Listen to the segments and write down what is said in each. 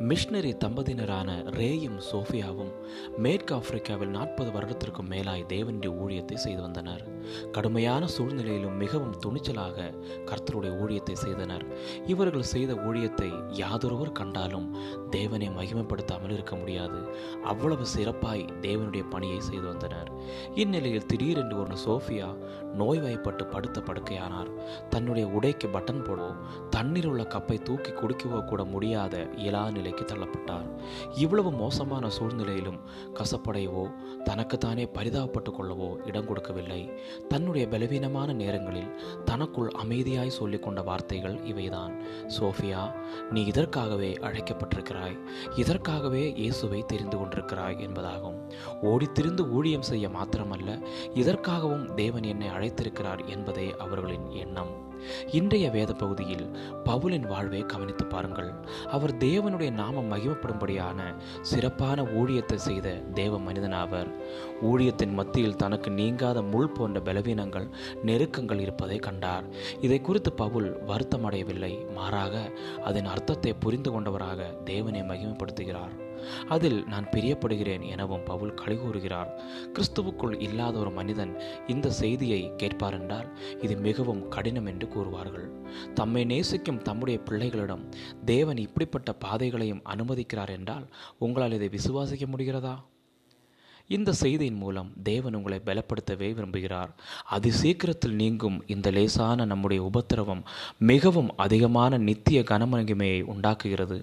Missionary தம்பதியினரான ரேயும் சோஃபியாவும் மேற்கு ஆப்பிரிக்காவில் நாற்பது வருடத்திற்கும் மேலாய் தேவனுடைய ஊழியத்தை செய்து வந்தனர். கடுமையான சூழ்நிலையிலும் மிகவும் துணிச்சலாக கர்த்தருடைய ஊழியத்தை செய்தனர். இவர்கள் செய்த ஊழியத்தை யாதொருவர் கண்டாலும் தேவனை மகிமைப்படுத்தாமல் இருக்க முடியாது. அவ்வளவு சிறப்பாய் தேவனுடைய பணியை செய்து வந்தனர். இந்நிலையில் திடீரென்று ஒரு சோஃபியா நோய்வாய்ப்பட்டு படுத்த படுக்கையானார். தன்னுடைய உடைக்கு பட்டன் போடவோ தண்ணீர் உள்ள கப்பை தூக்கி குடிக்கவோ கூட முடியாத இயலா நிலைக்கு தள்ளப்பட்டார். இவ்வளவு மோசமான சூழ்நிலையிலும் கசப்படையவோ தனக்குத்தானே பரிதாபப்பட்டு கொள்ளவோ இடம் கொடுக்கவில்லை. தன்னுடைய பலவீனமான நேரங்களில் தனக்குள் அமைதியாய் சொல்லிக்கொண்ட வார்த்தைகள் இவைதான். சோஃபியா நீ இதற்காகவே அழைக்கப்பட்டிருக்கிறாய். இதற்காகவே இயேசுவை தெரிந்து கொண்டிருக்கிறாய் என்பதாகும். ஓடித்திருந்து ஊழியம் செய்ய மாத்திரமல்ல இதற்காகவும் தேவன் என்னை அழைத்திருக்கிறார் என்பதே அவர்களின் எண்ணம். இன்றைய வேத பகுதியில் பவுலின் வாழ்வை கவனித்து பாருங்கள். அவர் தேவனுடைய நாமம் மகிமப்படும்படியான சிறப்பான ஊழியத்தை செய்த தேவ மனிதனாவர். ஊழியத்தின் மத்தியில் தனக்கு நீங்காத முள் போன்ற பலவீனங்கள் நெருக்கங்கள் இருப்பதை கண்டார். இதை குறித்து பவுல் வருத்தமடையவில்லை. மாறாக அதன் அர்த்தத்தை புரிந்து கொண்டவராக தேவனை மகிமைப்படுத்துகிறார். அதில் நான் பிரியப்படுகிறேன் எனவும் பவுல் கழிகூறுகிறார் கிறிஸ்துவுக்குள் இல்லாத ஒரு மனிதன் இந்த செய்தியை கேட்பார் என்றால் இது மிகவும் கடினம் என்று கூறுவார்கள். தம்மை நேசிக்கும் தம்முடைய பிள்ளைகளிடம் தேவன் இப்படிப்பட்ட பாதைகளையும் அனுமதிக்கிறார் என்றால் உங்களால் இதை விசுவாசிக்க முடிகிறதா? இந்த செய்தியின் மூலம் தேவன் உங்களை பலப்படுத்தவே விரும்புகிறார். அதி சீக்கிரத்தில் நீங்கும் இந்த லேசான நம்முடைய உபத்திரவம் மிகவும் அதிகமான நித்திய கனமகிமையை உண்டாக்குகிறது.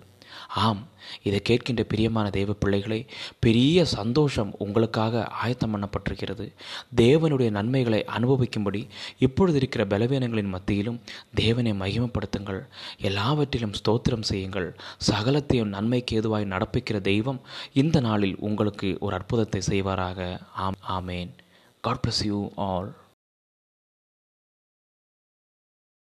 ஆம் இதை கேட்கின்ற பிரியமான தேவ பிள்ளைகளை பெரிய சந்தோஷம் உங்களுக்காக ஆயத்தம் பண்ணப்பட்டிருக்கிறது. தேவனுடைய நன்மைகளை அனுபவிக்கும்படி இப்பொழுது இருக்கிற பலவீனங்களின் மத்தியிலும் தேவனை மகிமப்படுத்துங்கள். எல்லாவற்றிலும் ஸ்தோத்திரம் செய்யுங்கள். சகலத்தையும் நன்மைக்கு ஏதுவாய் நடப்பிக்கிற தெய்வம் இந்த நாளில் உங்களுக்கு ஒரு அற்புதத்தை செய்வாராக. ஆம் ஆமேன். God bless you all